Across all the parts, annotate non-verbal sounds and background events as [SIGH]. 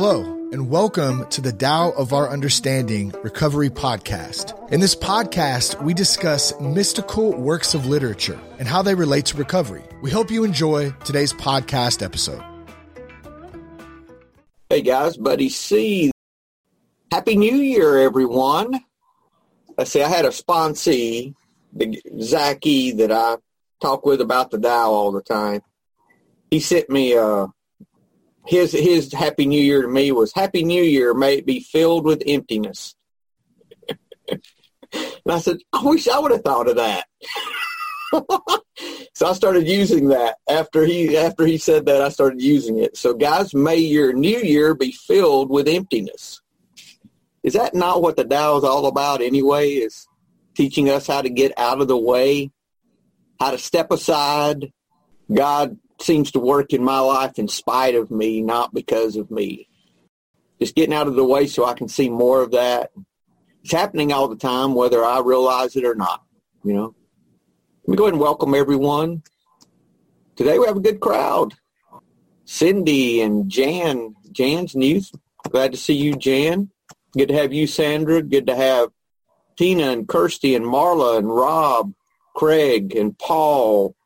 Hello, and welcome to the Tao of Our Understanding Recovery Podcast. In this podcast, we discuss mystical works of literature and how they relate to recovery. We hope you enjoy today's podcast episode. Hey guys, Buddy C. Happy New Year, everyone. Let's see, I had a sponsee, the Zachy that I talk with about the Tao all the time. He sent me uh, his his Happy New Year to me was Happy New Year may it be filled with emptiness. [LAUGHS] and I said, I wish I would have thought of that. [LAUGHS] so I started using that after he after he said that I started using it. So guys, may your new year be filled with emptiness. Is that not what the Tao is all about anyway? Is teaching us how to get out of the way, how to step aside. God seems to work in my life in spite of me, not because of me. Just getting out of the way so I can see more of that. It's happening all the time, whether I realize it or not, you know. Let me go ahead and welcome everyone. Today we have a good crowd. Cindy and Jan. Jan's news. Glad to see you, Jan. Good to have you, Sandra. Good to have Tina and Kirsty and Marla and Rob, Craig and Paul,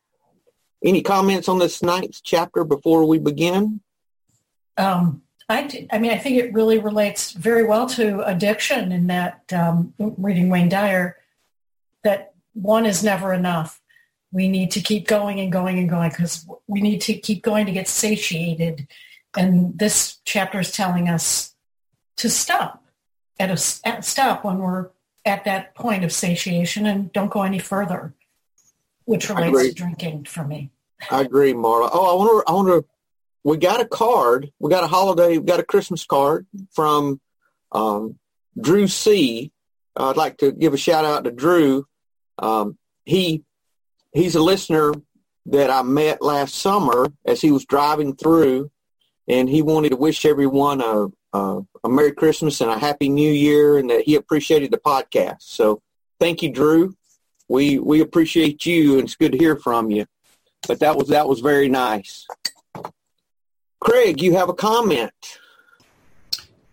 any comments on this ninth chapter before we begin? Um, I, I mean, I think it really relates very well to addiction in that um, reading Wayne Dyer, that one is never enough. We need to keep going and going and going because we need to keep going to get satiated. And this chapter is telling us to stop at a at stop when we're at that point of satiation and don't go any further which relates to drinking for me. I agree, Marla. Oh, I want to. I want to. We got a card. We got a holiday. We got a Christmas card from um, Drew C. I'd like to give a shout out to Drew. Um, he he's a listener that I met last summer as he was driving through, and he wanted to wish everyone a, a, a Merry Christmas and a Happy New Year, and that he appreciated the podcast. So, thank you, Drew we we appreciate you, and it's good to hear from you. But that was that was very nice. Craig, you have a comment?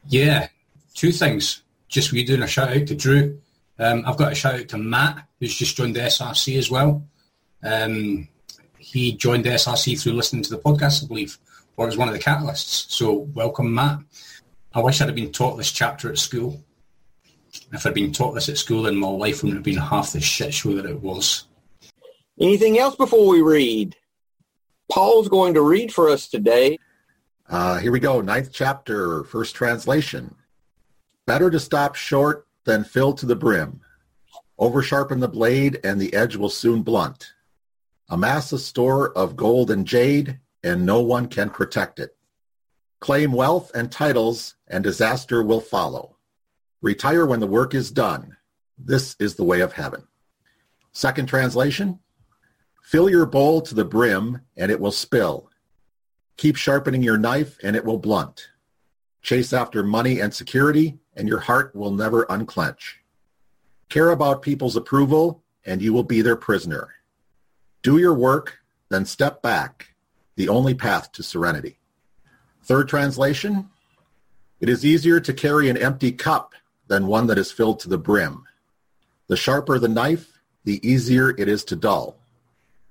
Yeah, two things. Just we doing a shout out to Drew. Um, I've got a shout out to Matt, who's just joined the SRC as well. Um, he joined the SRC through listening to the podcast, I believe, or as one of the catalysts. So welcome, Matt. I wish I'd have been taught this chapter at school. If I'd been taught this at school, then my life wouldn't have been half the shit show that it was. Anything else before we read? Paul's going to read for us today. Uh, here we go. Ninth chapter, first translation. Better to stop short than fill to the brim. Oversharpen the blade, and the edge will soon blunt. Amass a store of gold and jade, and no one can protect it. Claim wealth and titles, and disaster will follow. Retire when the work is done. This is the way of heaven. Second translation. Fill your bowl to the brim and it will spill. Keep sharpening your knife and it will blunt. Chase after money and security and your heart will never unclench. Care about people's approval and you will be their prisoner. Do your work, then step back, the only path to serenity. Third translation. It is easier to carry an empty cup than one that is filled to the brim. The sharper the knife, the easier it is to dull.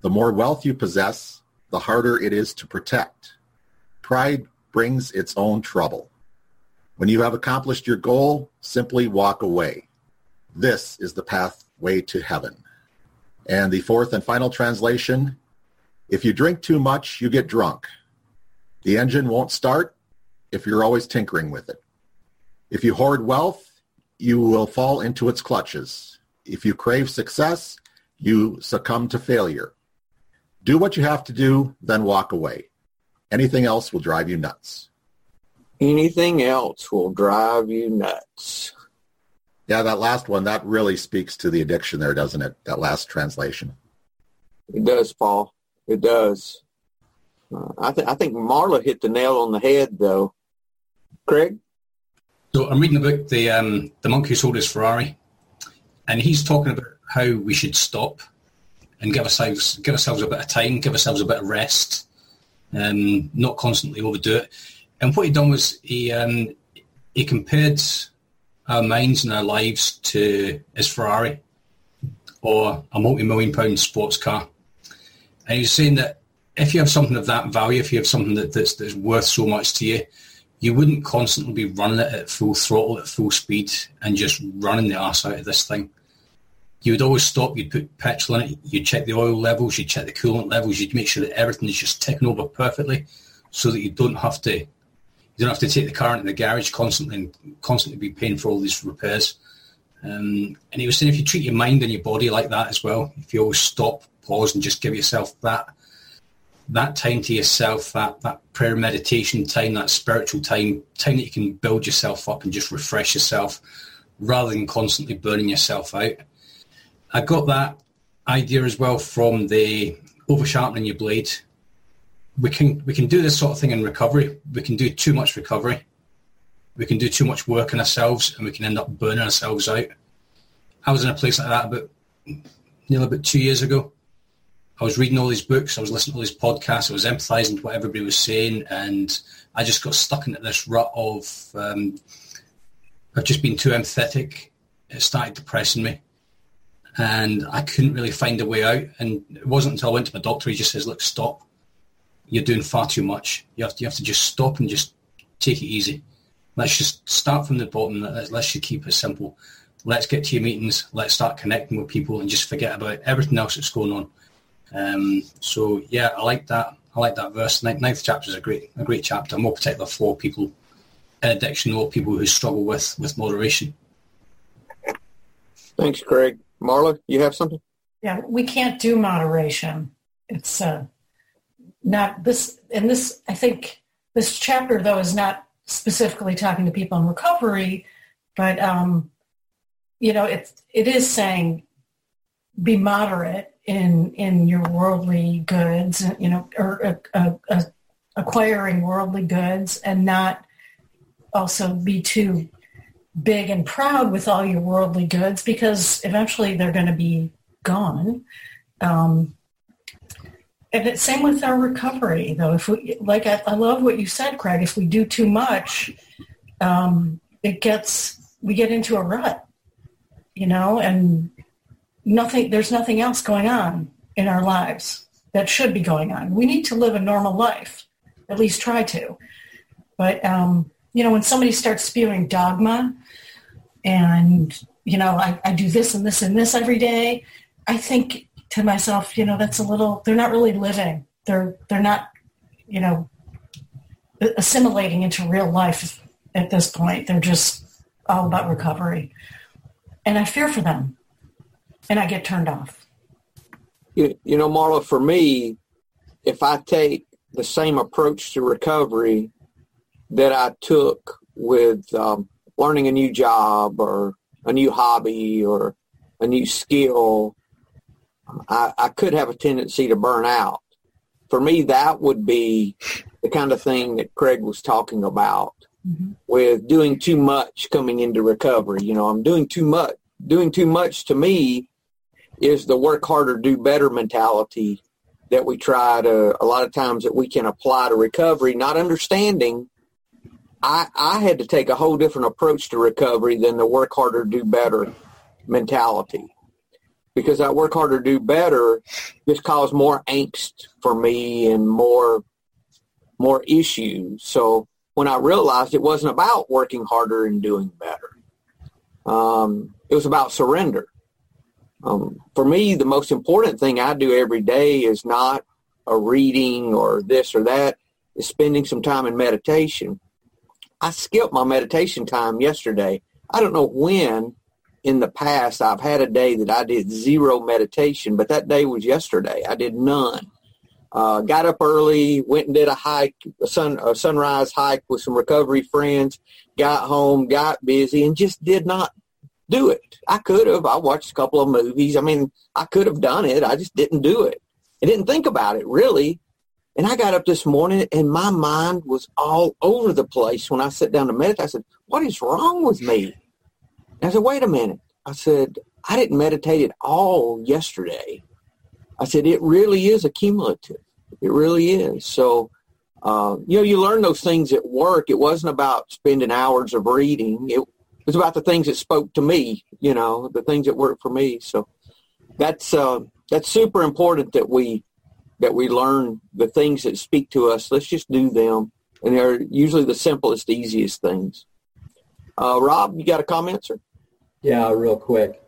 The more wealth you possess, the harder it is to protect. Pride brings its own trouble. When you have accomplished your goal, simply walk away. This is the pathway to heaven. And the fourth and final translation, if you drink too much, you get drunk. The engine won't start if you're always tinkering with it. If you hoard wealth, you will fall into its clutches. If you crave success, you succumb to failure. Do what you have to do, then walk away. Anything else will drive you nuts. Anything else will drive you nuts. Yeah, that last one, that really speaks to the addiction there, doesn't it? That last translation. It does, Paul. It does. Uh, I, th- I think Marla hit the nail on the head, though. Craig? So I'm reading about the um, the monk who sold his Ferrari, and he's talking about how we should stop and give ourselves give ourselves a bit of time, give ourselves a bit of rest, um, not constantly overdo it. and what he done was he um, he compared our minds and our lives to his Ferrari or a multi-million pound sports car. And he's saying that if you have something of that value, if you have something that, that's, that's worth so much to you, you wouldn't constantly be running it at full throttle, at full speed, and just running the arse out of this thing. You would always stop, you'd put petrol in it, you'd check the oil levels, you'd check the coolant levels, you'd make sure that everything is just ticking over perfectly so that you don't have to you don't have to take the car into the garage constantly and constantly be paying for all these repairs. Um, and he was saying if you treat your mind and your body like that as well, if you always stop, pause, and just give yourself that that time to yourself, that that prayer meditation time, that spiritual time, time that you can build yourself up and just refresh yourself, rather than constantly burning yourself out. I got that idea as well from the over sharpening your blade we can we can do this sort of thing in recovery. We can do too much recovery. We can do too much work on ourselves, and we can end up burning ourselves out. I was in a place like that about nearly about two years ago. I was reading all these books, I was listening to all these podcasts, I was empathizing to what everybody was saying, and I just got stuck into this rut of um, I've just been too empathetic. It started depressing me, and I couldn't really find a way out. And it wasn't until I went to my doctor, he just says, "Look, stop you're doing far too much. You have to, you have to just stop and just take it easy. Let's just start from the bottom. Let's, let's just keep it simple. Let's get to your meetings. Let's start connecting with people and just forget about everything else that's going on. Um, so yeah, I like that. I like that verse. Ninth chapter is a great, a great chapter. More particular for people in addiction or people who struggle with with moderation. Thanks, Craig. Marla, you have something? Yeah, we can't do moderation. It's uh, not this, and this, I think this chapter though is not specifically talking to people in recovery, but um, you know, it it is saying be moderate in in your worldly goods, you know, or uh, uh, uh, acquiring worldly goods, and not also be too big and proud with all your worldly goods because eventually they're going to be gone. Um, and it's same with our recovery, though. If we like, I, I love what you said, Craig. If we do too much, um, it gets we get into a rut, you know, and nothing. There's nothing else going on in our lives that should be going on. We need to live a normal life, at least try to. But um, you know, when somebody starts spewing dogma, and you know, I, I do this and this and this every day, I think to myself, you know, that's a little, they're not really living. They're, they're not, you know, assimilating into real life at this point. They're just all about recovery. And I fear for them. And I get turned off. You, you know, Marla, for me, if I take the same approach to recovery that I took with um, learning a new job or a new hobby or a new skill I, I could have a tendency to burn out. For me, that would be the kind of thing that Craig was talking about mm-hmm. with doing too much coming into recovery. You know, I'm doing too much. Doing too much to me is the work harder, do better mentality that we try to, a lot of times that we can apply to recovery, not understanding I, I had to take a whole different approach to recovery than the work harder, do better mentality because that work harder, do better just caused more angst for me and more more issues. So when I realized it wasn't about working harder and doing better, um, it was about surrender. Um, for me, the most important thing I do every day is not a reading or this or that. Is spending some time in meditation. I skipped my meditation time yesterday. I don't know when in the past, I've had a day that I did zero meditation, but that day was yesterday. I did none. Uh, got up early, went and did a hike, a, sun, a sunrise hike with some recovery friends, got home, got busy, and just did not do it. I could have. I watched a couple of movies. I mean, I could have done it. I just didn't do it. I didn't think about it really. And I got up this morning and my mind was all over the place when I sat down to meditate. I said, what is wrong with me? I said, wait a minute. I said, I didn't meditate at all yesterday. I said, it really is accumulative. It really is. So uh, you know, you learn those things at work. It wasn't about spending hours of reading. It was about the things that spoke to me, you know, the things that worked for me. So that's, uh, that's super important that we, that we learn the things that speak to us. Let's just do them. And they're usually the simplest, easiest things. Uh, Rob, you got a comment, sir? Yeah, real quick.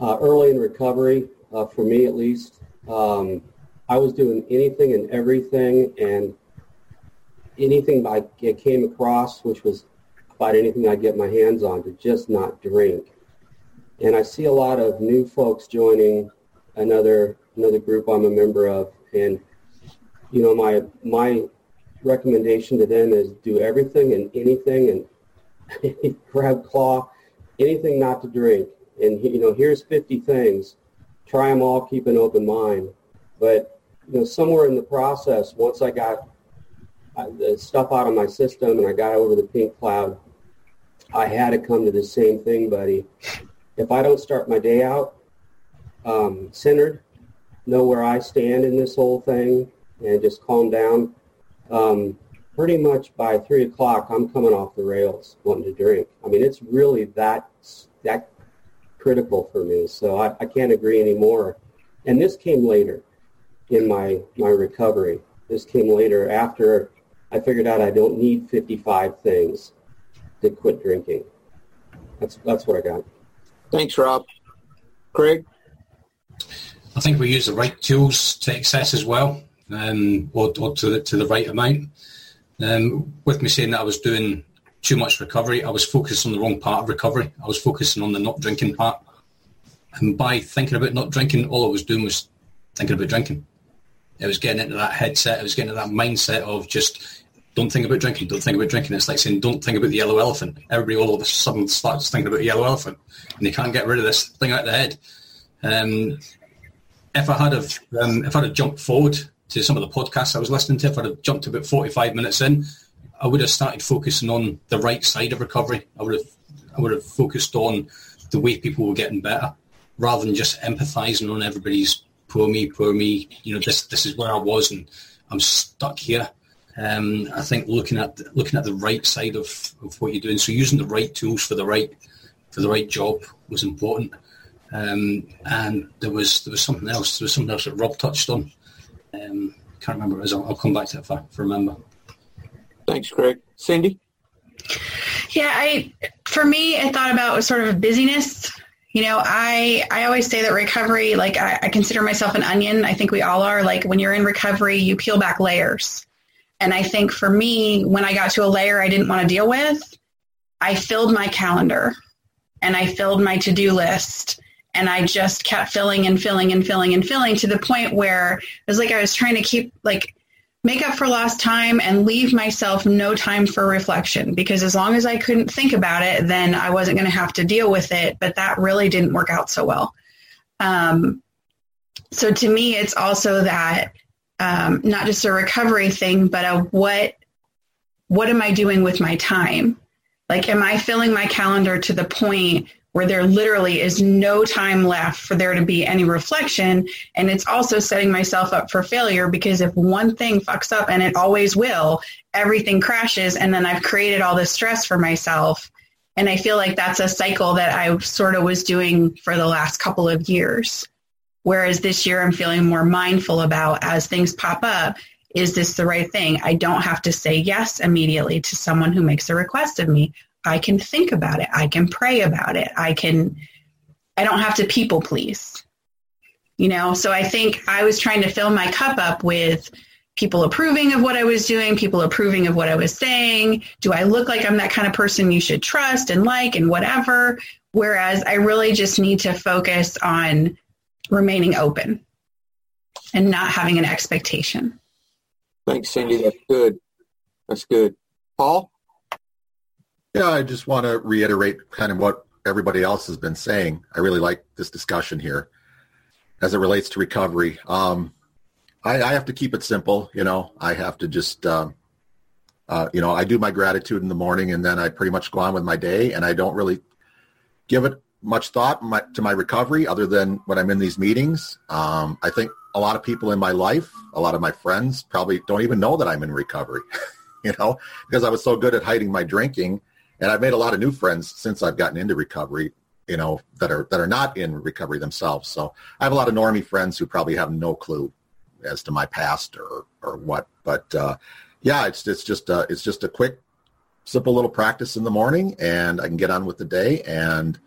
Uh, early in recovery, uh, for me at least, um, I was doing anything and everything, and anything I came across, which was about anything I get my hands on, to just not drink. And I see a lot of new folks joining another another group I'm a member of, and you know my my recommendation to them is do everything and anything and [LAUGHS] grab claw, anything not to drink. And you know here's 50 things. Try them all. Keep an open mind. But you know somewhere in the process, once I got uh, the stuff out of my system and I got over the pink cloud, I had to come to the same thing, buddy. If I don't start my day out um, centered, know where I stand in this whole thing, and just calm down, um, pretty much by three o'clock, I'm coming off the rails wanting to drink. I mean, it's really that that critical for me. So I, I can't agree anymore. And this came later in my my recovery. This came later after I figured out I don't need 55 things to quit drinking. That's that's what I got. Thanks, Rob. Craig? I think we use the right tools to excess as well, um, or, or to, the, to the right amount. Um, with me saying that I was doing too much recovery, I was focused on the wrong part of recovery. I was focusing on the not drinking part. And by thinking about not drinking, all I was doing was thinking about drinking. It was getting into that headset. It was getting into that mindset of just don't think about drinking, don't think about drinking. It's like saying, don't think about the yellow elephant. Everybody all of a sudden starts thinking about the yellow elephant, and they can't get rid of this thing out of the head. Um, if I had have, um, if I'd have jumped forward to some of the podcasts I was listening to, if I'd have jumped about 45 minutes in, I would have started focusing on the right side of recovery. I would have, I would have focused on the way people were getting better, rather than just empathizing on everybody's poor me, poor me. You know, this this is where I was, and I'm stuck here. Um, I think looking at looking at the right side of, of what you're doing, so using the right tools for the right for the right job was important. Um, and there was there was something else. There was something else that Rob touched on. Um, can't remember it is. I'll, I'll, come back to it if I, if I remember. Thanks, Craig. Cindy. Yeah, I for me, I thought about sort of busyness. You know, I I always say that recovery, like I, I consider myself an onion. I think we all are. Like when you're in recovery, you peel back layers and I think for me, when I got to a layer I didn't want to deal with, I filled my calendar and I filled my to do list. And I just kept filling and filling and filling and filling to the point where it was like I was trying to keep, like, make up for lost time and leave myself no time for reflection because as long as I couldn't think about it, then I wasn't going to have to deal with it. But that really didn't work out so well. Um, so to me, it's also that um, not just a recovery thing, but a what what am I doing with my time? Like, am I filling my calendar to the point where there literally is no time left for there to be any reflection? And it's also setting myself up for failure because if one thing fucks up, and it always will, everything crashes, and then I've created all this stress for myself. And I feel like that's a cycle that I sort of was doing for the last couple of years. Whereas this year I'm feeling more mindful about as things pop up, is this the right thing? I don't have to say yes immediately to someone who makes a request of me. I can think about it. I can pray about it. I can, I don't have to people please. You know, so I think I was trying to fill my cup up with people approving of what I was doing, people approving of what I was saying. Do I look like I'm that kind of person you should trust and like and whatever? Whereas I really just need to focus on remaining open and not having an expectation. Thanks, Cindy. That's good. That's good. Paul? Yeah, I just want to reiterate kind of what everybody else has been saying. I really like this discussion here as it relates to recovery. Um, I, I, have to keep it simple. You know, I have to just, um, uh, you know, I do my gratitude in the morning and then I pretty much go on with my day and I don't really give it much thought my, to my recovery other than when I'm in these meetings. Um, I think a lot of people in my life, a lot of my friends probably don't even know that I'm in recovery, [LAUGHS] you know, because I was so good at hiding my drinking. And I've made a lot of new friends since I've gotten into recovery, you know, that are that are not in recovery themselves. So I have a lot of normie friends who probably have no clue as to my past or or what. But uh, yeah, it's it's just uh, it's just a quick, simple little practice in the morning, and I can get on with the day. And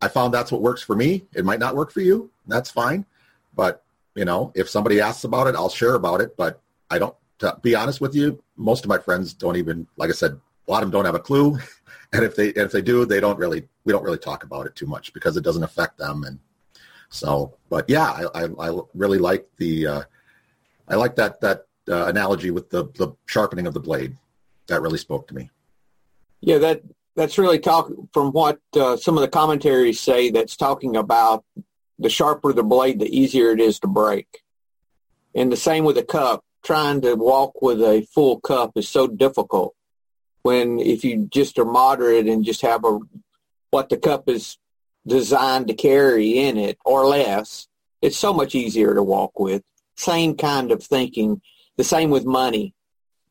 I found that's what works for me. It might not work for you. That's fine. But you know, if somebody asks about it, I'll share about it. But I don't, to be honest with you, most of my friends don't even, like I said, a lot of them don't have a clue. [LAUGHS] And if they, and if they do, they don't really, we don't really talk about it too much because it doesn't affect them. And so, but yeah, I, I, I really like the, uh, I like that, that uh, analogy with the, the sharpening of the blade. That really spoke to me. Yeah, that, that's really talk from what uh, some of the commentaries say that's talking about the sharper the blade, the easier it is to break. And the same with a cup. Trying to walk with a full cup is so difficult when if you just are moderate and just have a what the cup is designed to carry in it or less, it's so much easier to walk with. Same kind of thinking. The same with money.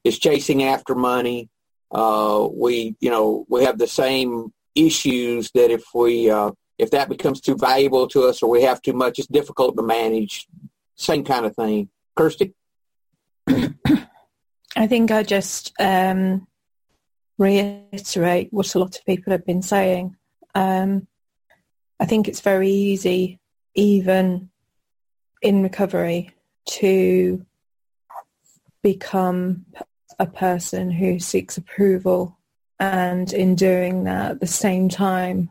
Is chasing after money. Uh, we, you know, we have the same issues that if we uh, if that becomes too valuable to us or we have too much, it's difficult to manage. Same kind of thing. Kirsty? [COUGHS] I think I just um, reiterate what a lot of people have been saying. Um, I think it's very easy, even in recovery, to become a person who seeks approval and in doing that at the same time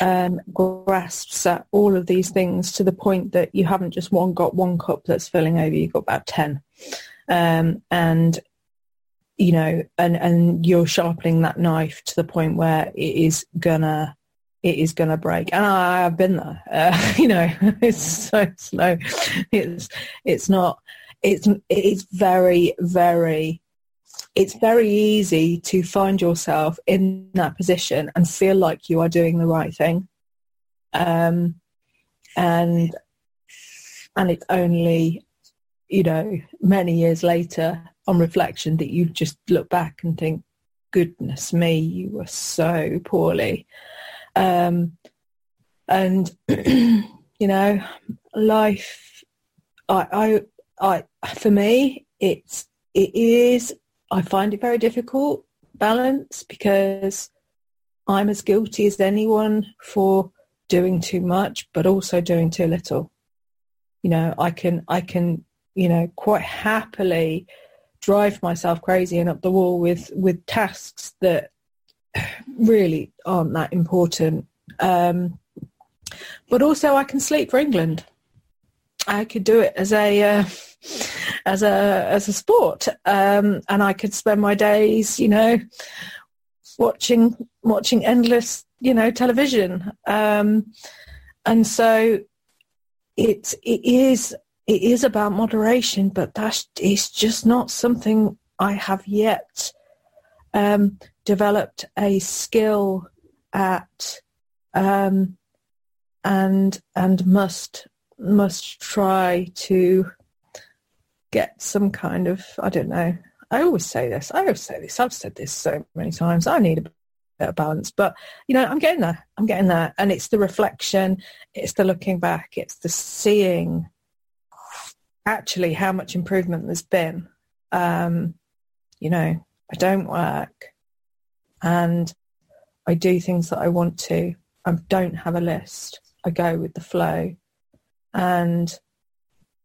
um, grasps at all of these things to the point that you haven't just one got one cup that's filling over, you've got about 10. Um, and, you know, and, and you're sharpening that knife to the point where it is gonna, it is gonna break. And I, have been there, uh, [LAUGHS] you know, [LAUGHS] it's so slow. It's, it's not, it's, it's very, very it's very easy to find yourself in that position and feel like you are doing the right thing. Um, and and it's only, you know, many years later on reflection that you just look back and think, goodness me, you were so poorly. Um, and, [CLEARS THROAT] you know, life, I, I, for me, it's, it is I find it very difficult balance because I'm as guilty as anyone for doing too much, but also doing too little. You know, I can, I can, you know, quite happily drive myself crazy and up the wall with, with tasks that really aren't that important. Um, but also I can sleep for England. I could do it as a, uh, as a as a sport, um, and I could spend my days, you know, watching watching endless, you know, television. Um, and so it's it is it is about moderation, but that's it's just not something I have yet um, developed a skill at, um, and and must must try to get some kind of, I don't know, I always say this, I always say this, I've said this so many times, I need a bit of balance, but you know, I'm getting there, I'm getting there. And it's the reflection, it's the looking back, it's the seeing actually how much improvement there's been. Um, you know, I don't work and I do things that I want to. I don't have a list. I go with the flow. And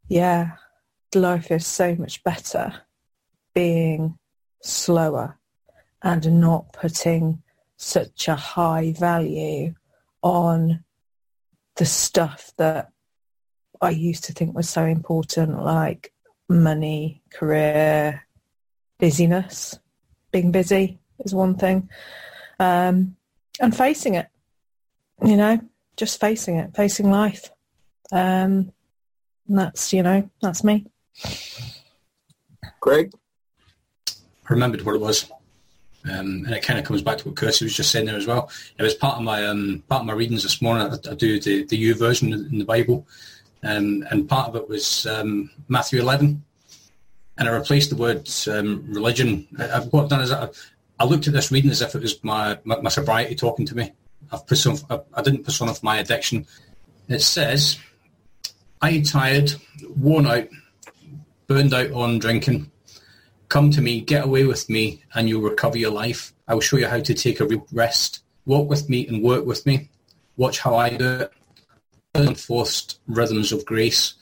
yeah, life is so much better being slower and not putting such a high value on the stuff that I used to think was so important, like money, career, busyness. Being busy is one thing. Um, and facing it, you know, just facing it, facing life. Um, and that's, you know, that's me. Greg? I remembered what it was. Um, and it kind of comes back to what Kirsty was just saying there as well. It was part of my um, part of my readings this morning. I, I do the, the U version in the Bible, um, and part of it was um, Matthew 11, and I replaced the word um, religion. I, what I've done is I, I, looked at this reading as if it was my, my, my sobriety talking to me. I've person, I, I didn't personify my addiction. It says, "Are you tired, worn out, burned out on drinking?" Come to me, get away with me, and you'll recover your life. I will show you how to take a rest. Walk with me and work with me. Watch how I do it. Enforced rhythms of grace.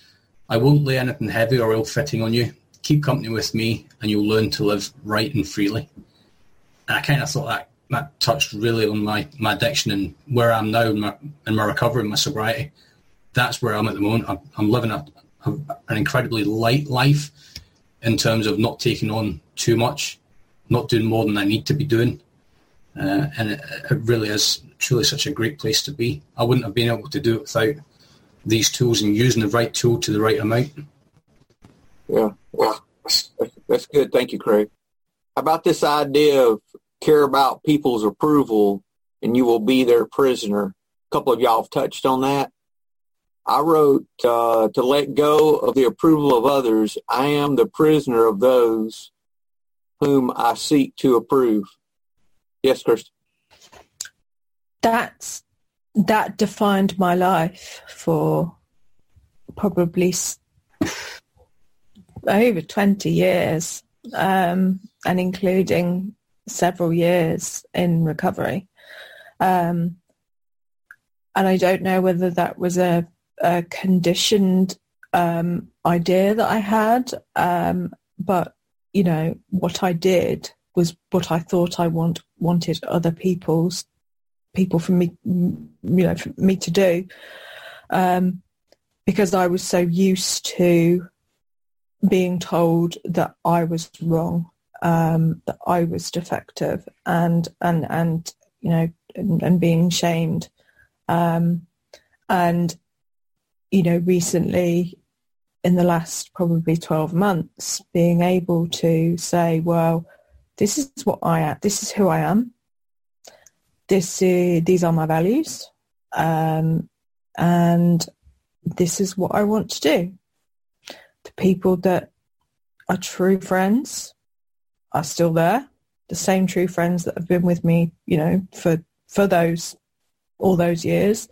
I won't lay anything heavy or ill-fitting on you. Keep company with me, and you'll learn to live right and freely. And I kind of thought that that touched really on my, my addiction and where I'm now in my, in my recovery, my sobriety. That's where I'm at the moment. I'm, I'm living a, a, an incredibly light life in terms of not taking on too much, not doing more than I need to be doing. Uh, and it, it, really is truly such a great place to be. I wouldn't have been able to do it without these tools and using the right tool to the right amount. Yeah, well, that's good. Thank you, Craig. About this idea of care about people's approval and you will be their prisoner. A couple of y'all have touched on that. I wrote uh, to let go of the approval of others. I am the prisoner of those whom I seek to approve. Yes, Kirsten. That's that defined my life for probably over 20 years um, and including several years in recovery. Um, and I don't know whether that was a a conditioned um, idea that I had, um, but you know what I did was what I thought I want wanted other people's people from me, you know, for me to do, um, because I was so used to being told that I was wrong, um, that I was defective, and and and you know, and, and being shamed, um, and you know, recently in the last probably 12 months, being able to say, well, this is what I am. This is who I am. This is, these are my values. Um, and this is what I want to do. The people that are true friends are still there. The same true friends that have been with me, you know, for, for those, all those years.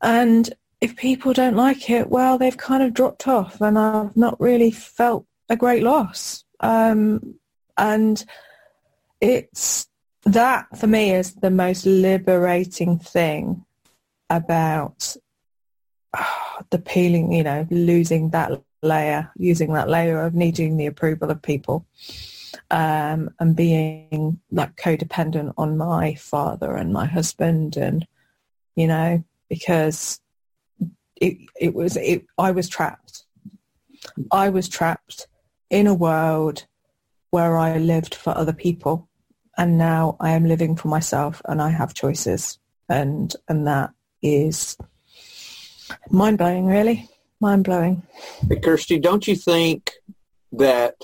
And if people don't like it, well, they've kind of dropped off and I've not really felt a great loss. Um, and it's that for me is the most liberating thing about oh, the peeling, you know, losing that layer, using that layer of needing the approval of people um, and being like codependent on my father and my husband and, you know, because it, it was it, I was trapped. I was trapped in a world where I lived for other people, and now I am living for myself, and I have choices, and and that is mind blowing, really mind blowing. Hey, Kirsty, don't you think that?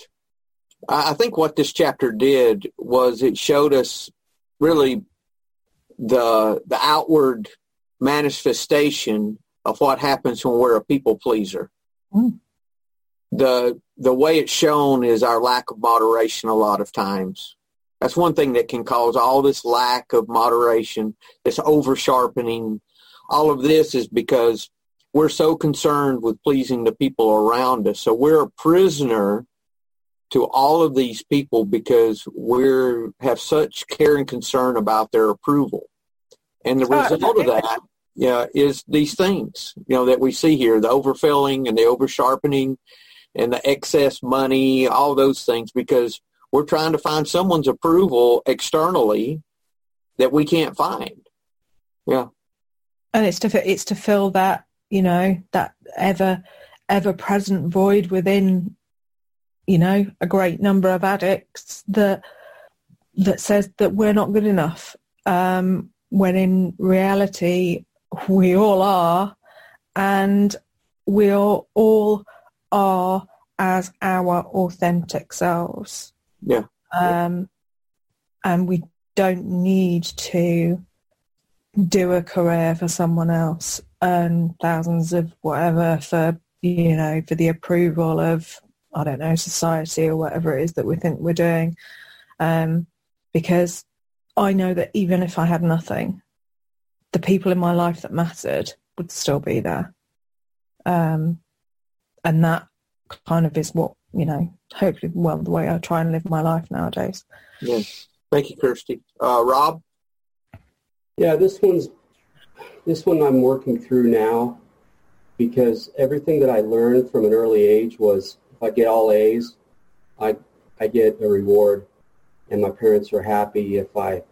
I think what this chapter did was it showed us really the the outward manifestation of what happens when we're a people pleaser. Mm. The the way it's shown is our lack of moderation a lot of times. That's one thing that can cause all this lack of moderation, this over sharpening. All of this is because we're so concerned with pleasing the people around us. So we're a prisoner to all of these people because we have such care and concern about their approval. And the result of that yeah, is these things, you know, that we see here, the overfilling and the over sharpening and the excess money, all those things, because we're trying to find someone's approval externally that we can't find. Yeah. And it's to, it's to fill that, you know, that ever, ever present void within, you know, a great number of addicts that, that says that we're not good enough. Um, when in reality, we all are, and we all are as our authentic selves. Yeah. Um, and we don't need to do a career for someone else, earn thousands of whatever for, you know, for the approval of, I don't know, society or whatever it is that we think we're doing. Um, because I know that even if I had nothing, the people in my life that mattered would still be there. Um, and that kind of is what, you know, hopefully, well, the way I try and live my life nowadays. Yes. Thank you, Kirsty. Uh, Rob? Yeah, this one's this one I'm working through now because everything that I learned from an early age was if I get all A's, I I get a reward, and my parents are happy. If I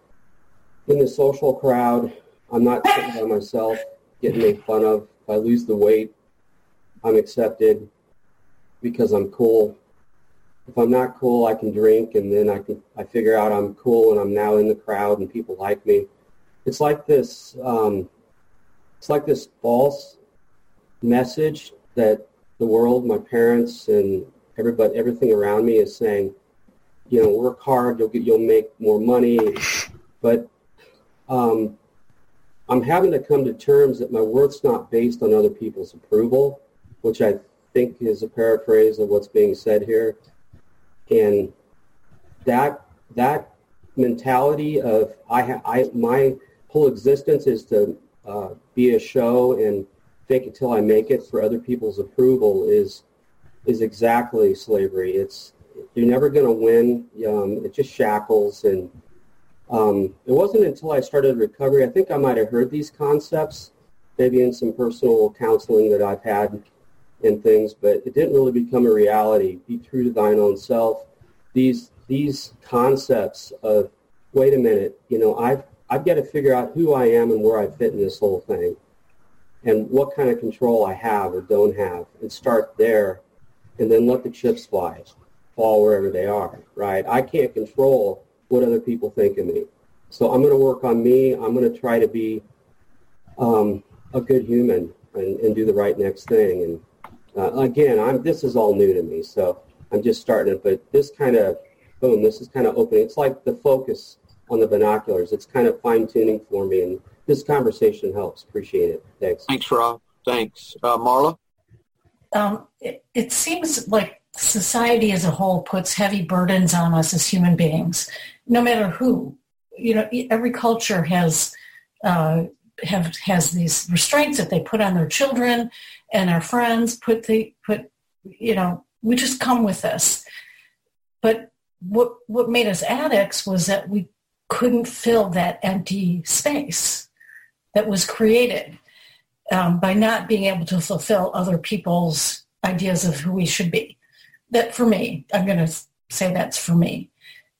in the social crowd, I'm not sitting by myself getting made fun of. If I lose the weight, I'm accepted because I'm cool. If I'm not cool, I can drink, and then I can I figure out I'm cool, and I'm now in the crowd, and people like me it's like this um, it's like this false message that the world, my parents, and everybody, everything around me is saying, you know, work hard, you'll get, you'll make more money. But um, I'm having to come to terms that my worth's not based on other people's approval, which I think is a paraphrase of what's being said here. And that that mentality of I, ha- I my whole existence is to uh, be a show and fake it till I make it for other people's approval is is exactly slavery. It's you're never going to win. Um, it just shackles, and um, it wasn't until I started recovery. I think I might have heard these concepts, maybe in some personal counseling that I've had and things, but it didn't really become a reality. Be true to thine own self. These these concepts of wait a minute, you know, I've I've got to figure out who I am and where I fit in this whole thing and what kind of control I have or don't have and start there and then let the chips fly, fall wherever they are, right? I can't control what other people think of me. So I'm going to work on me. I'm going to try to be um, a good human and, and, do the right next thing. And uh, again, I'm, this is all new to me, so I'm just starting it. But this kind of, boom, this is kind of opening. It's like the focus on the binoculars. It's kind of fine tuning for me, and this conversation helps. Appreciate it. Thanks. Thanks, Rob. Thanks, uh, Marla. Um, it, it seems like society as a whole puts heavy burdens on us as human beings, no matter who. You know, every culture has uh, have has these restraints that they put on their children and our friends. Put the put, you know, we just come with this. But what what made us addicts was that we couldn't fill that empty space that was created um, by not being able to fulfill other people's ideas of who we should be. That for me, I'm going to say that's for me.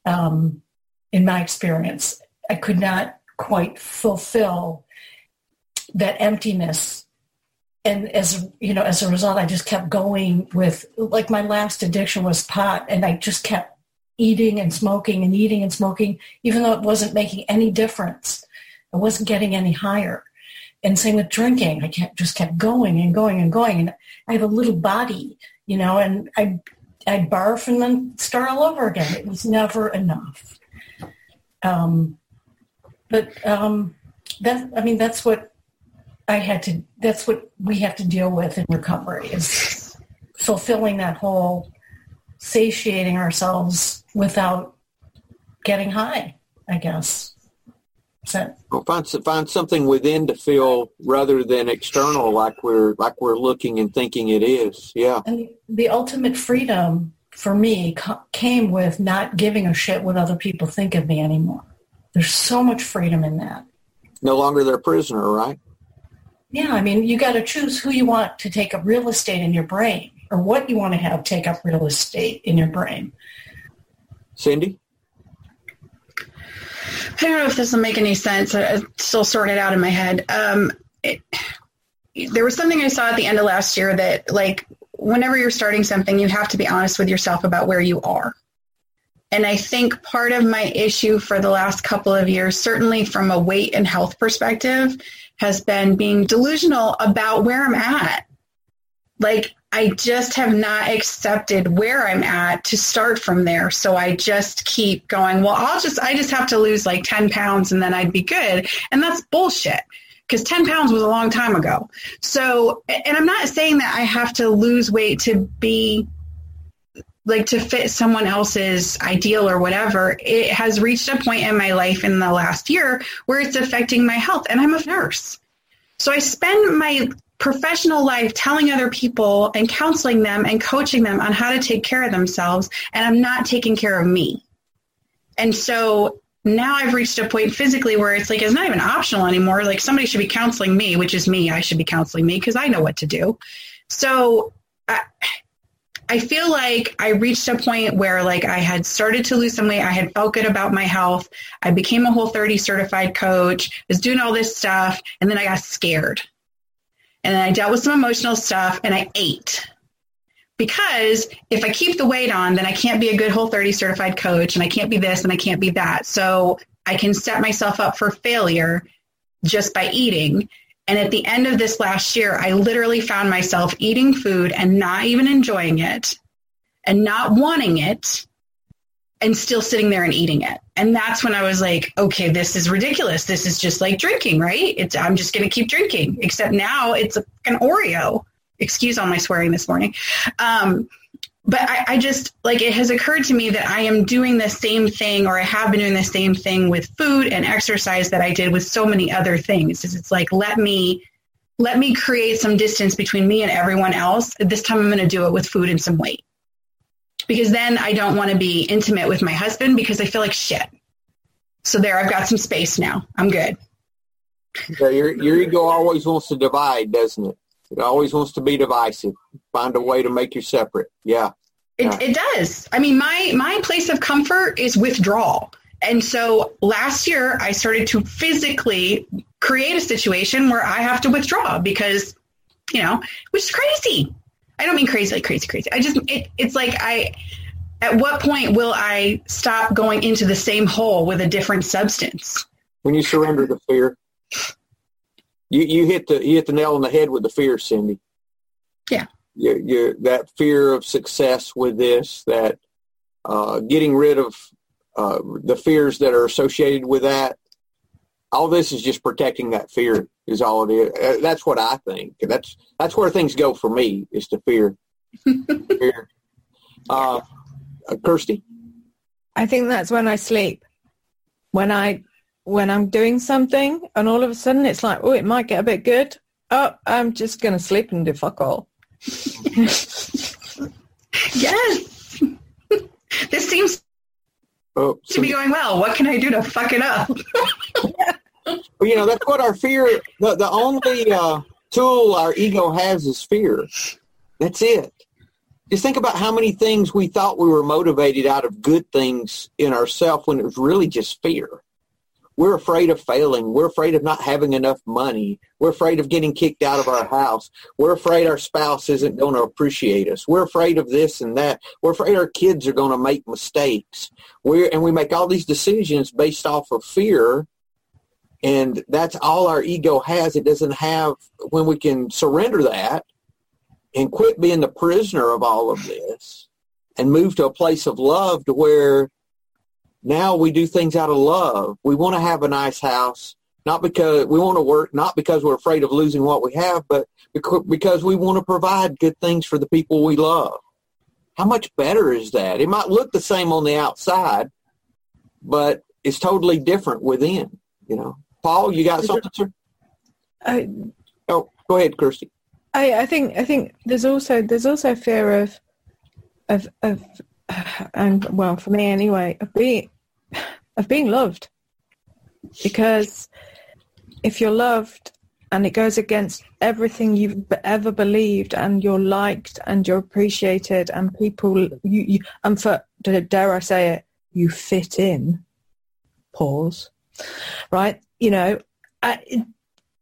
Um, in my experience, I could not quite fulfill that emptiness. And as you know, as a result, I just kept going with like my last addiction was pot, and I just kept eating and smoking and eating and smoking, even though it wasn't making any difference. I wasn't getting any higher. And same with drinking. I kept, just kept going and going and going. And I have a little body, you know, and I, I'd barf and then start all over again. It was never enough. Um, but um, that, I mean, that's what I had to, that's what we have to deal with in recovery is fulfilling that whole satiating ourselves without getting high, I guess. So, well, find find something within to feel rather than external, like we're like we're looking and thinking it is. Yeah. And the ultimate freedom for me came with not giving a shit what other people think of me anymore. There's so much freedom in that. No longer their prisoner, right? Yeah, I mean, you got to choose who you want to take up real estate in your brain or what you want to have take up real estate in your brain. Cindy? I don't know if this will make any sense. I still sort it out in my head. Um, it, there was something I saw at the end of last year that, like, whenever you're starting something, you have to be honest with yourself about where you are. And I think part of my issue for the last couple of years, certainly from a weight and health perspective, has been being delusional about where I'm at. Like, I just have not accepted where I'm at to start from there. So I just keep going, well, I'll just, I just have to lose like 10 pounds and then I'd be good. And that's bullshit because 10 pounds was a long time ago. So, and I'm not saying that I have to lose weight to be like to fit someone else's ideal or whatever. It has reached a point in my life in the last year where it's affecting my health and I'm a nurse. So I spend my professional life telling other people and counseling them and coaching them on how to take care of themselves and I'm not taking care of me. And so now I've reached a point physically where it's like it's not even optional anymore. Like somebody should be counseling me, which is me. I should be counseling me because I know what to do. So I, I feel like I reached a point where like I had started to lose some weight. I had felt good about my health. I became a whole 30 certified coach, was doing all this stuff, and then I got scared and I dealt with some emotional stuff and I ate. Because if I keep the weight on, then I can't be a good whole 30 certified coach and I can't be this and I can't be that. So I can set myself up for failure just by eating. And at the end of this last year, I literally found myself eating food and not even enjoying it and not wanting it and still sitting there and eating it. And that's when I was like, okay, this is ridiculous. This is just like drinking, right? It's I'm just going to keep drinking. Except now it's an Oreo. Excuse all my swearing this morning. Um, but I, I, just like it has occurred to me that I am doing the same thing, or I have been doing the same thing with food and exercise that I did with so many other things. It's like let me let me create some distance between me and everyone else. This time I'm going to do it with food and some weight because then I don't want to be intimate with my husband because I feel like shit. So there, I've got some space now. I'm good. Yeah, your, your ego always wants to divide, doesn't it? It always wants to be divisive. Find a way to make you separate. Yeah. yeah. It, it does. I mean, my, my place of comfort is withdrawal. And so last year I started to physically create a situation where I have to withdraw because, you know, which is crazy. I don't mean crazy, like crazy, crazy. I just, it, it's like I, at what point will I stop going into the same hole with a different substance? When you surrender to fear. You, you hit the you hit the nail on the head with the fear, Cindy. Yeah. You, you, that fear of success with this, that uh, getting rid of uh, the fears that are associated with that, all this is just protecting that fear is all it is. Uh, that's what I think. That's that's where things go for me is to fear. [LAUGHS] fear. Uh, uh, Kirsty, I think that's when I sleep. When I when I'm doing something and all of a sudden it's like, oh, it might get a bit good. Oh, I'm just going to sleep and do fuck all. [LAUGHS] yes. this seems oh, so to be going well. What can I do to fuck it up? Well, [LAUGHS] you know, that's what our fear, the, the only uh, tool our ego has is fear. That's it. Just think about how many things we thought we were motivated out of good things in ourselves when it was really just fear. We're afraid of failing. We're afraid of not having enough money. We're afraid of getting kicked out of our house. We're afraid our spouse isn't going to appreciate us. We're afraid of this and that. We're afraid our kids are going to make mistakes. We're, and we make all these decisions based off of fear and that's all our ego has. It doesn't have, when we can surrender that and quit being the prisoner of all of this and move to a place of love to where now we do things out of love. We want to have a nice house, not because we want to work, not because we're afraid of losing what we have, but because we want to provide good things for the people we love. How much better is that? It might look the same on the outside, but it's totally different within, you know. Paul, you got something, sir? I, oh, go ahead, Kirsty. I, I think I think there's also there's also fear of of of and well for me anyway of being of being loved because if you're loved and it goes against everything you've ever believed and you're liked and you're appreciated and people you, you and for dare I say it you fit in pause right you know, I,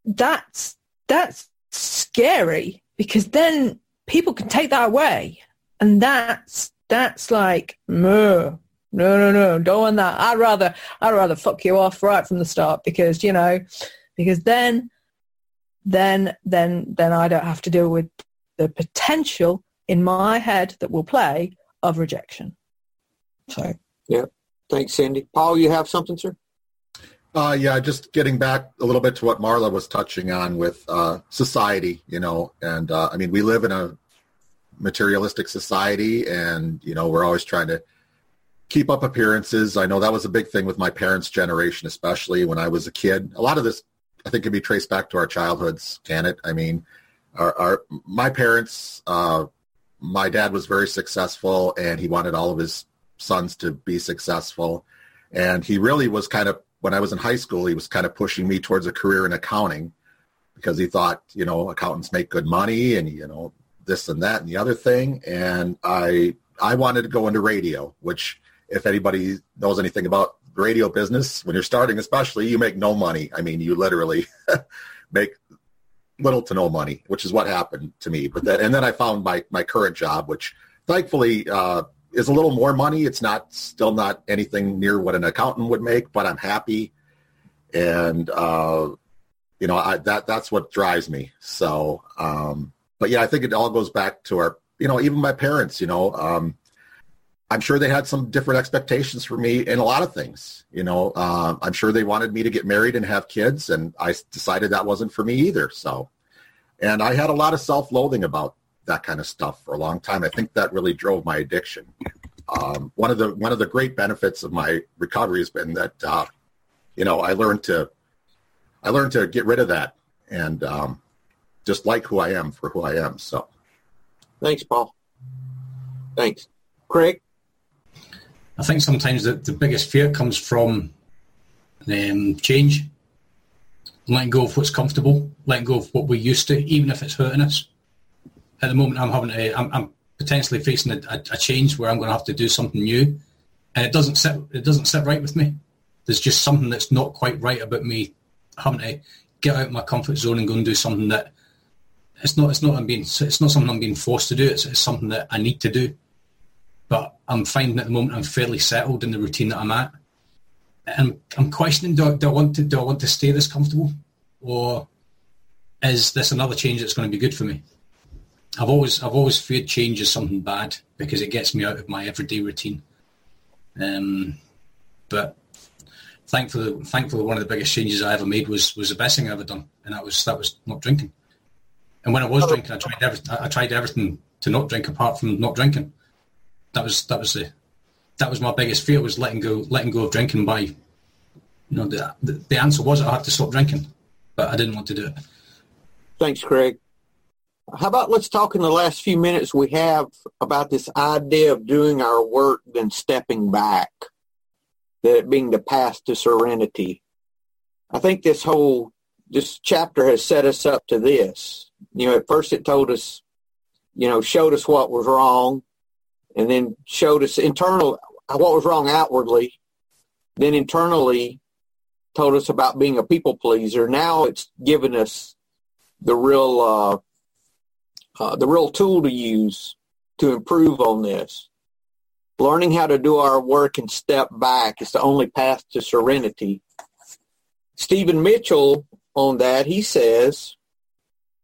that's that's scary because then people can take that away, and that's that's like no, no, no, no, don't want that. I'd rather I'd rather fuck you off right from the start because you know, because then then then then I don't have to deal with the potential in my head that will play of rejection. So. Yeah. Thanks, Cindy. Paul, you have something, sir? Uh, yeah, just getting back a little bit to what Marla was touching on with uh, society, you know, and uh, I mean, we live in a materialistic society, and you know, we're always trying to keep up appearances. I know that was a big thing with my parents' generation, especially when I was a kid. A lot of this, I think, can be traced back to our childhoods, can it? I mean, our, our my parents, uh, my dad was very successful, and he wanted all of his sons to be successful, and he really was kind of when I was in high school, he was kind of pushing me towards a career in accounting because he thought, you know, accountants make good money, and you know, this and that and the other thing, and I I wanted to go into radio, which if anybody knows anything about radio business, when you're starting especially, you make no money. I mean, you literally [LAUGHS] make little to no money, which is what happened to me. But then, and then I found my, my current job, which thankfully uh, is a little more money. It's not still not anything near what an accountant would make, but I'm happy. And, uh, you know, I, that, that's what drives me. So, um, but yeah, I think it all goes back to our, you know, even my parents, you know, um, I'm sure they had some different expectations for me in a lot of things. You know, uh, I'm sure they wanted me to get married and have kids, and I decided that wasn't for me either. So, and I had a lot of self-loathing about that kind of stuff for a long time. I think that really drove my addiction. Um, one of the one of the great benefits of my recovery has been that uh, you know I learned to I learned to get rid of that and um, just like who I am for who I am. So, thanks, Paul. Thanks, Craig. I think sometimes the, the biggest fear comes from um, change, letting go of what's comfortable, letting go of what we're used to, even if it's hurting us. At the moment, I'm having a, I'm, I'm potentially facing a, a, a change where I'm going to have to do something new, and it doesn't sit, it doesn't sit right with me. There's just something that's not quite right about me having to get out of my comfort zone and go and do something that it's not, it's not, I'm being, it's not something I'm being forced to do. It's, it's something that I need to do but I'm finding at the moment I'm fairly settled in the routine that I'm at. And I'm questioning: do I, do I want to do I want to stay this comfortable, or is this another change that's going to be good for me? I've always I've always feared change as something bad because it gets me out of my everyday routine. Um, but thankfully, thankfully, one of the biggest changes I ever made was was the best thing I ever done, and that was that was not drinking. And when I was drinking, I tried everything. I tried everything to not drink apart from not drinking that was that was the that was my biggest fear was letting go letting go of drinking by you know the the, the answer was I had to stop drinking, but I didn't want to do it. Thanks, Craig. How about let's talk in the last few minutes we have about this idea of doing our work then stepping back, that it being the path to serenity. I think this whole this chapter has set us up to this. You know, at first it told us, you know, showed us what was wrong, and then showed us internal what was wrong outwardly, then internally told us about being a people pleaser. Now it's given us the real uh, uh, the real tool to use to improve on this. Learning how to do our work and step back is the only path to serenity. Stephen Mitchell on that, he says,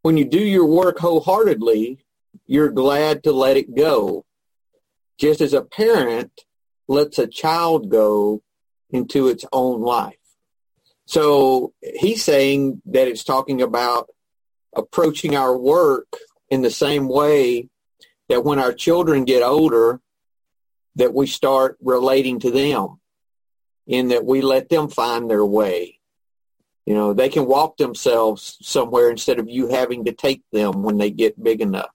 when you do your work wholeheartedly, you're glad to let it go just as a parent lets a child go into its own life. So he's saying that it's talking about approaching our work in the same way that when our children get older, that we start relating to them in that we let them find their way. You know, they can walk themselves somewhere instead of you having to take them when they get big enough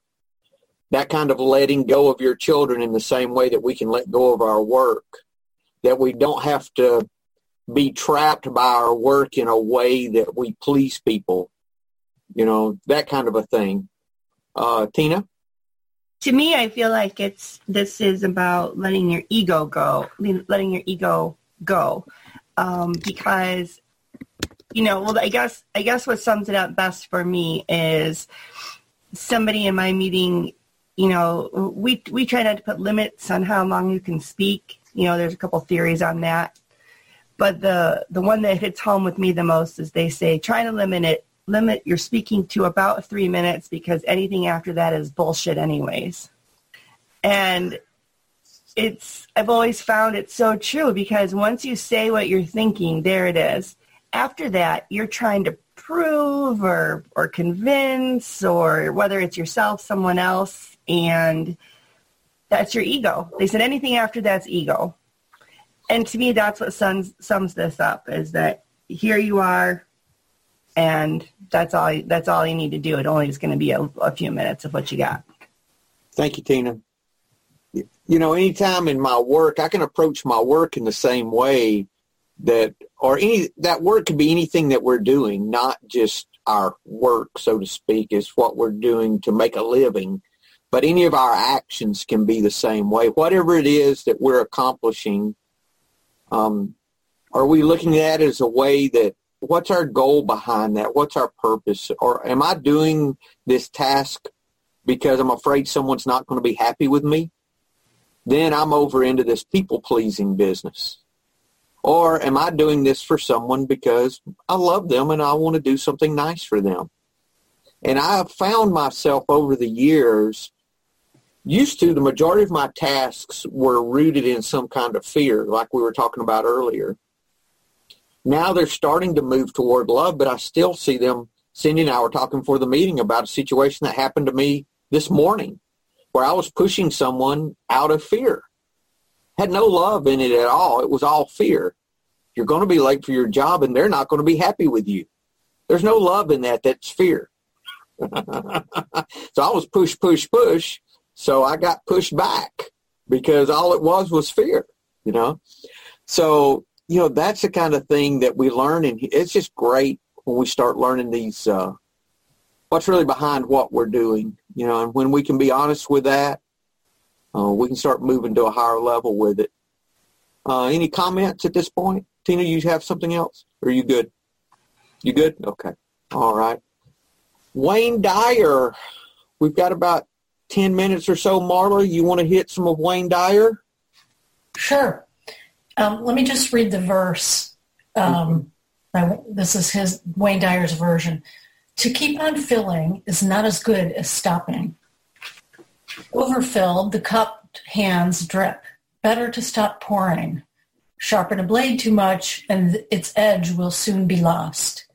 that kind of letting go of your children in the same way that we can let go of our work, that we don't have to be trapped by our work in a way that we please people, you know, that kind of a thing. Uh, Tina? To me, I feel like it's this is about letting your ego go, letting your ego go, um, because you know, well, I guess I guess what sums it up best for me is somebody in my meeting you know, we we try not to put limits on how long you can speak. You know, there's a couple theories on that, but the the one that hits home with me the most is they say try to limit it limit your speaking to about three minutes because anything after that is bullshit anyways. And it's I've always found it so true because once you say what you're thinking, there it is. After that, you're trying to prove or or convince or whether it's yourself, someone else, and that's your ego. They said anything after that's ego. And to me that's what sums sums this up is that here you are and that's all that's all you need to do. It only is going to be a, a few minutes of what you got. Thank you, Tina. You know, anytime in my work, I can approach my work in the same way that, or any, that work could be anything that we're doing, not just our work, so to speak, is what we're doing to make a living. But any of our actions can be the same way. Whatever it is that we're accomplishing, um, are we looking at it as a way that what's our goal behind that? What's our purpose? Or am I doing this task because I'm afraid someone's not going to be happy with me? Then I'm over into this people pleasing business. Or am I doing this for someone because I love them and I want to do something nice for them? And I have found myself over the years used to the majority of my tasks were rooted in some kind of fear, like we were talking about earlier. Now they're starting to move toward love, but I still see them. Cindy and I were talking for the meeting about a situation that happened to me this morning where I was pushing someone out of fear. Had no love in it at all. It was all fear. You're going to be late for your job and they're not going to be happy with you. There's no love in that. That's fear. [LAUGHS] so I was push, push, push. So I got pushed back because all it was was fear, you know? So you know, that's the kind of thing that we learn, and it's just great when we start learning these, uh, what's really behind what we're doing, you know, and when we can be honest with that, uh, we can start moving to a higher level with it. Uh, any comments at this point? Tina, you have something else? Or are you good? You good? Okay. All right. Wayne Dyer. We've got about 10 minutes or so. Marla, you want to hit some of Wayne Dyer? Sure. Um, let me just read the verse. Um, I, this is his Wayne Dyer's version. To keep on filling is not as good as stopping. Overfilled, the cupped hands drip. Better to stop pouring. Sharpen a blade too much, and its edge will soon be lost.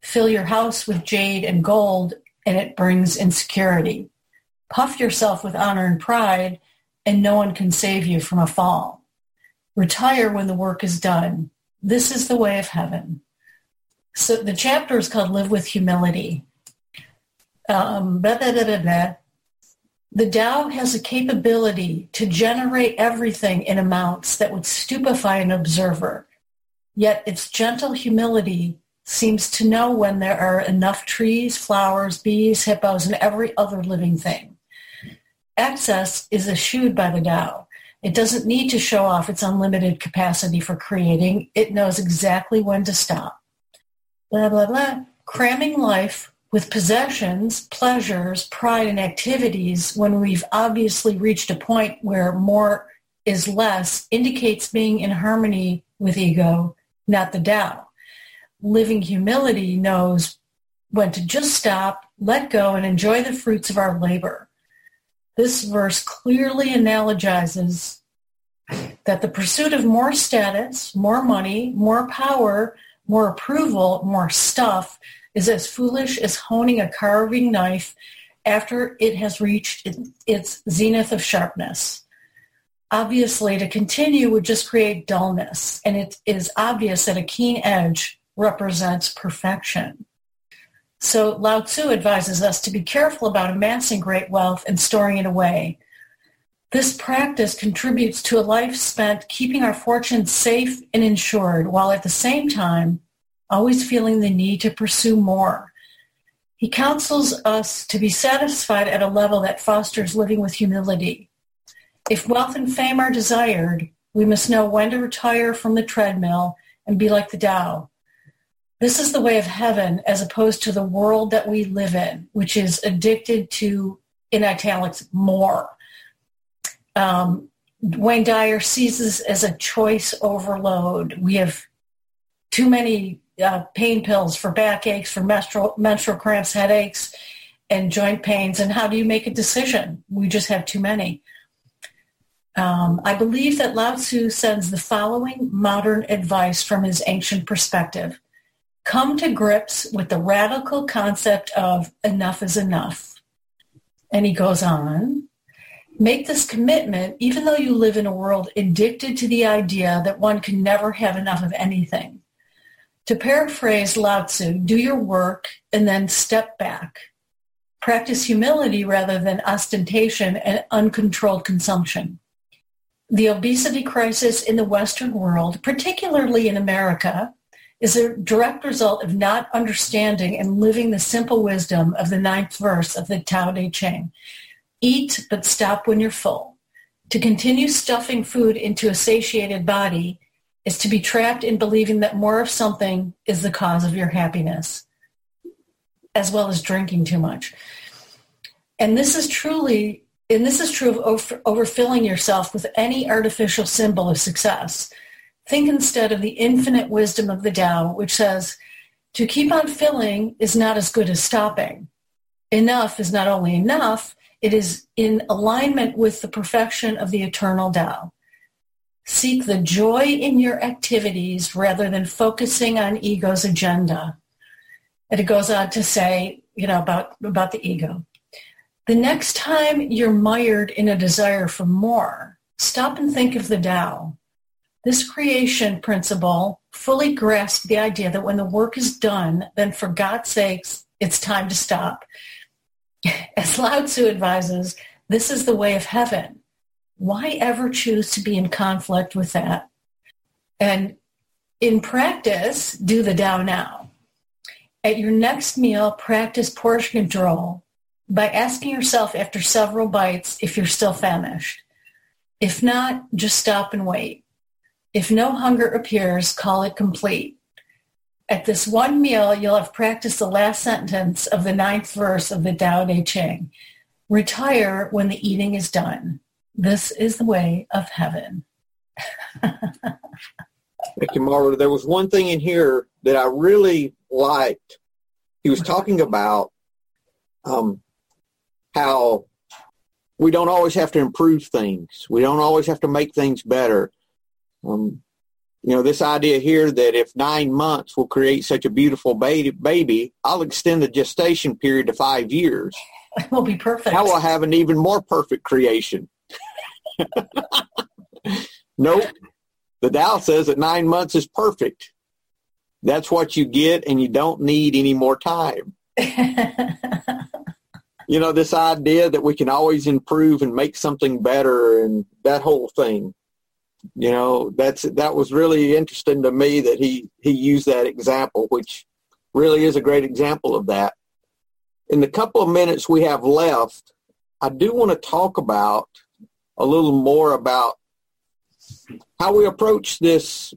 Fill your house with jade and gold, and it brings insecurity. Puff yourself with honor and pride, and no one can save you from a fall. Retire when the work is done. This is the way of heaven. So the chapter is called Live with Humility. Um, blah, blah, blah, the Tao has a capability to generate everything in amounts that would stupefy an observer. Yet its gentle humility seems to know when there are enough trees, flowers, bees, hippos, and every other living thing. Excess is eschewed by the Tao. It doesn't need to show off its unlimited capacity for creating. It knows exactly when to stop. Blah, blah, blah. Cramming life with possessions, pleasures, pride, and activities when we've obviously reached a point where more is less indicates being in harmony with ego, not the Tao. Living humility knows when to just stop, let go, and enjoy the fruits of our labor. This verse clearly analogizes that the pursuit of more status, more money, more power, more approval, more stuff is as foolish as honing a carving knife after it has reached its zenith of sharpness. Obviously, to continue would just create dullness, and it is obvious that a keen edge represents perfection. So Lao Tzu advises us to be careful about amassing great wealth and storing it away. This practice contributes to a life spent keeping our fortunes safe and insured while at the same time always feeling the need to pursue more. He counsels us to be satisfied at a level that fosters living with humility. If wealth and fame are desired, we must know when to retire from the treadmill and be like the Tao, this is the way of heaven as opposed to the world that we live in, which is addicted to, in italics, more. Um, Wayne Dyer sees this as a choice overload. We have too many uh, pain pills for backaches, for menstrual, menstrual cramps, headaches, and joint pains. And how do you make a decision? We just have too many. Um, I believe that Lao Tzu sends the following modern advice from his ancient perspective. Come to grips with the radical concept of enough is enough. And he goes on, make this commitment even though you live in a world addicted to the idea that one can never have enough of anything. To paraphrase Lao Tzu, do your work and then step back. Practice humility rather than ostentation and uncontrolled consumption. The obesity crisis in the Western world, particularly in America, is a direct result of not understanding and living the simple wisdom of the ninth verse of the Tao Te Ching. Eat, but stop when you're full. To continue stuffing food into a satiated body is to be trapped in believing that more of something is the cause of your happiness, as well as drinking too much. And this is truly and this is true of over, overfilling yourself with any artificial symbol of success. Think instead of the infinite wisdom of the Tao, which says, to keep on filling is not as good as stopping. Enough is not only enough, it is in alignment with the perfection of the eternal Tao. Seek the joy in your activities rather than focusing on ego's agenda. And it goes on to say, you know, about, about the ego. The next time you're mired in a desire for more, stop and think of the Tao. This creation principle fully grasps the idea that when the work is done, then for God's sakes, it's time to stop. [LAUGHS] As Lao Tzu advises, this is the way of heaven. Why ever choose to be in conflict with that? And in practice, do the Tao now. At your next meal, practice portion control by asking yourself after several bites if you're still famished. If not, just stop and wait. If no hunger appears, call it complete. At this one meal, you'll have practiced the last sentence of the ninth verse of the Tao Te Ching. Retire when the eating is done. This is the way of heaven. Thank you, Marla. There was one thing in here that I really liked. He was talking about um, how we don't always have to improve things. We don't always have to make things better. Um, you know, this idea here that if nine months will create such a beautiful baby, baby, I'll extend the gestation period to five years. [LAUGHS] It will be perfect. Now we'll have an even more perfect creation. [LAUGHS] nope. The Tao says that nine months is perfect. That's what you get, and you don't need any more time. [LAUGHS] you know, this idea that we can always improve and make something better and that whole thing. You know, that's that was really interesting to me that he he used that example, which really is a great example of that. In the couple of minutes we have left, I do want to talk about a little more about how we approach this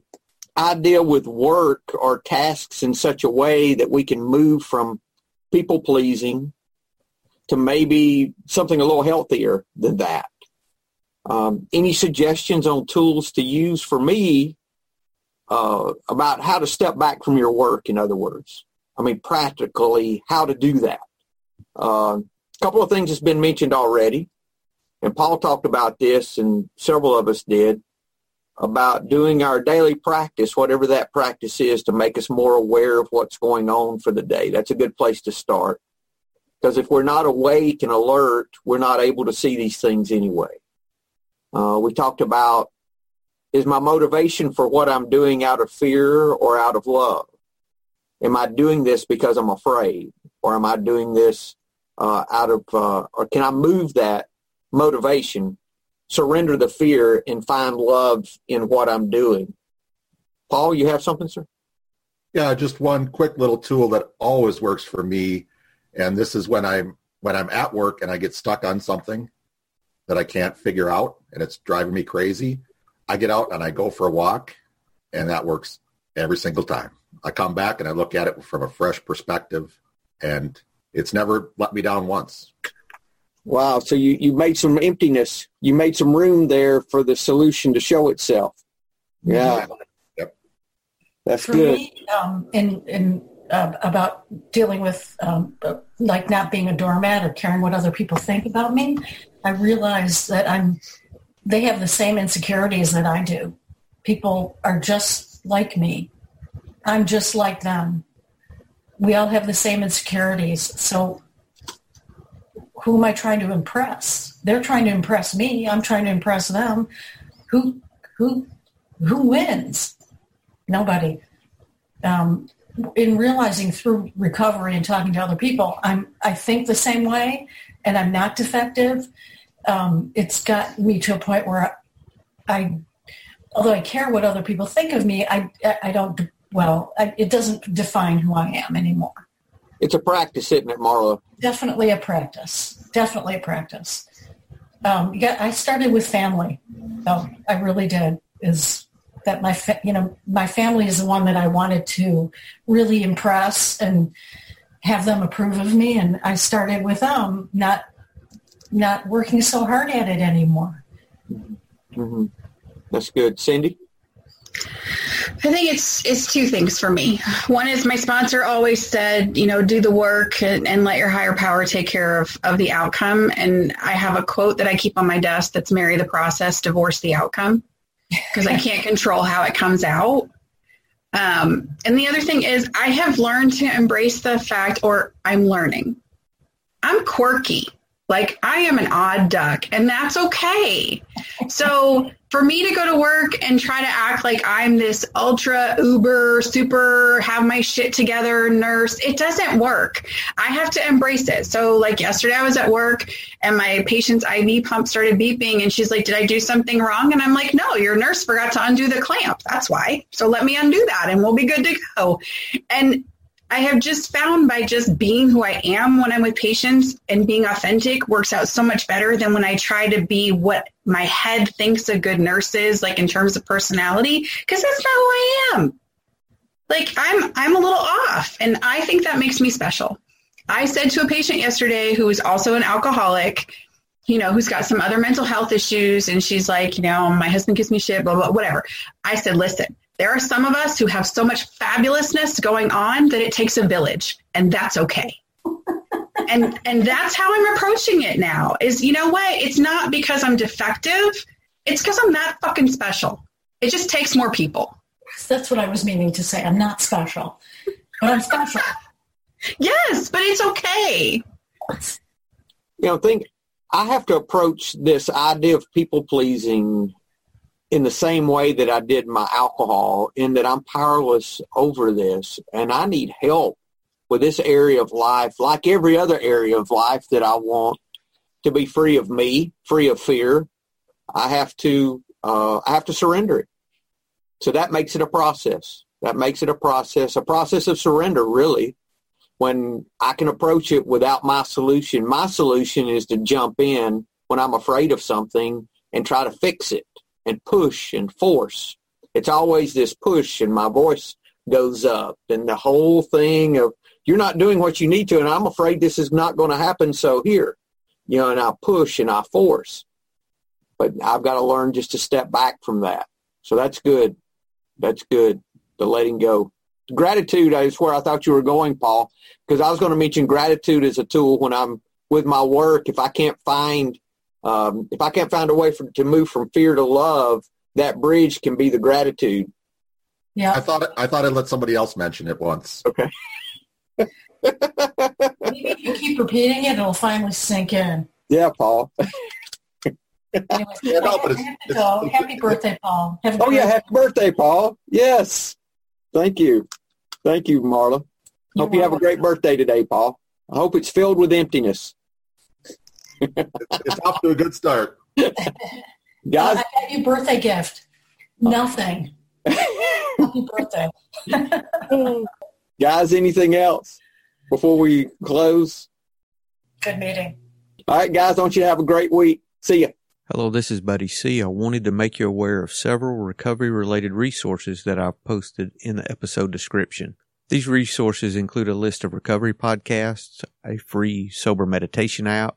idea with work or tasks in such a way that we can move from people pleasing to maybe something a little healthier than that. Um, any suggestions on tools to use for me uh, about how to step back from your work, in other words? I mean, practically, how to do that. Uh, a couple of things has been mentioned already, and Paul talked about this, and several of us did, about doing our daily practice, whatever that practice is, to make us more aware of what's going on for the day. That's a good place to start. Because if we're not awake and alert, we're not able to see these things anyway. Uh, we talked about is my motivation for what I'm doing out of fear or out of love? Am I doing this because I'm afraid? Or am I doing this uh, out of, uh, or can I move that motivation, surrender the fear, and find love in what I'm doing? Paul, you have something, sir? Yeah, just one quick little tool that always works for me and this is when I'm when I'm at work and I get stuck on something that I can't figure out and it's driving me crazy. I get out and I go for a walk and that works every single time. I come back and I look at it from a fresh perspective and it's never let me down once. Wow. So you, you made some emptiness. You made some room there for the solution to show itself. Yeah. Yep. That's For good. me, um, in in uh, about dealing with um, like not being a doormat or caring what other people think about me, I realize that I'm. They have the same insecurities that I do. People are just like me. I'm just like them. We all have the same insecurities. So who am I trying to impress? They're trying to impress me. I'm trying to impress them. Who who who wins? Nobody. Um, in realizing through recovery and talking to other people, I'm I think the same way, and I'm not defective. Um, it's got me to a point where I, I, although I care what other people think of me, I I don't. Well, I, it doesn't define who I am anymore. It's a practice, isn't it, Marla? Definitely a practice. Definitely a practice. Um, yeah, I started with family. So I really did. Is that my fa- you know my family is the one that I wanted to really impress and have them approve of me, and I started with them, not not working so hard at it anymore. hmm That's good, Cindy. I think it's it's two things for me. One is my sponsor always said, you know, do the work and, and let your higher power take care of, of the outcome. And I have a quote that I keep on my desk that's marry the process, divorce the outcome. Because I can't control how it comes out. Um, and the other thing is I have learned to embrace the fact or I'm learning. I'm quirky. Like I am an odd duck and that's okay. So for me to go to work and try to act like I'm this ultra uber super have my shit together nurse, it doesn't work. I have to embrace it. So like yesterday I was at work and my patient's IV pump started beeping and she's like, did I do something wrong? And I'm like, no, your nurse forgot to undo the clamp. That's why. So let me undo that and we'll be good to go. And I have just found by just being who I am when I'm with patients and being authentic works out so much better than when I try to be what my head thinks a good nurse is, like in terms of personality, because that's not who I am. Like I'm, I'm a little off, and I think that makes me special. I said to a patient yesterday who is also an alcoholic, you know, who's got some other mental health issues, and she's like, you know, my husband gives me shit, blah blah, whatever. I said, listen, there are some of us who have so much fabulousness going on that it takes a village, and that's okay. [LAUGHS] and and that's how I'm approaching it now. Is you know what? It's not because I'm defective. It's because I'm that fucking special. It just takes more people. That's what I was meaning to say. I'm not special, but I'm special. [LAUGHS] Yes, but it's okay. You know, think I have to approach this idea of people pleasing in the same way that I did my alcohol, in that I'm powerless over this and I need help with this area of life, like every other area of life that I want to be free of me, free of fear. I have to, uh, I have to surrender it. So that makes it a process. That makes it a process, a process of surrender, really. When I can approach it without my solution, my solution is to jump in when I'm afraid of something and try to fix it and push and force. It's always this push and my voice goes up and the whole thing of you're not doing what you need to and I'm afraid this is not going to happen so here. You know, and I push and I force. But I've got to learn just to step back from that. So that's good. That's good. The letting go. Gratitude is where I thought you were going, Paul, because I was going to mention gratitude as a tool when I'm with my work. If I can't find um, if I can't find a way for, to move from fear to love, that bridge can be the gratitude. Yeah. I thought I thought I'd let somebody else mention it once. Okay. [LAUGHS] Maybe if you keep repeating it, it'll finally sink in. Yeah, Paul. Anyway, [LAUGHS] Yeah, no, but it's- I have. Happy birthday, Paul. Have a Oh good- yeah, happy birthday, Paul. Yes. Thank you. Thank you, Marla. You're Hope you have a great birthday today, Paul. I hope it's filled with emptiness. It's off to a good start. Guys, oh, I got you birthday gift. Nothing. Happy birthday. [LAUGHS] guys, anything else before we close? Good meeting. All right, guys, don't you have a great week. See ya. Hello, this is Buddy C. I wanted to make you aware of several recovery related resources that I've posted in the episode description. These resources include a list of recovery podcasts, a free sober meditation app,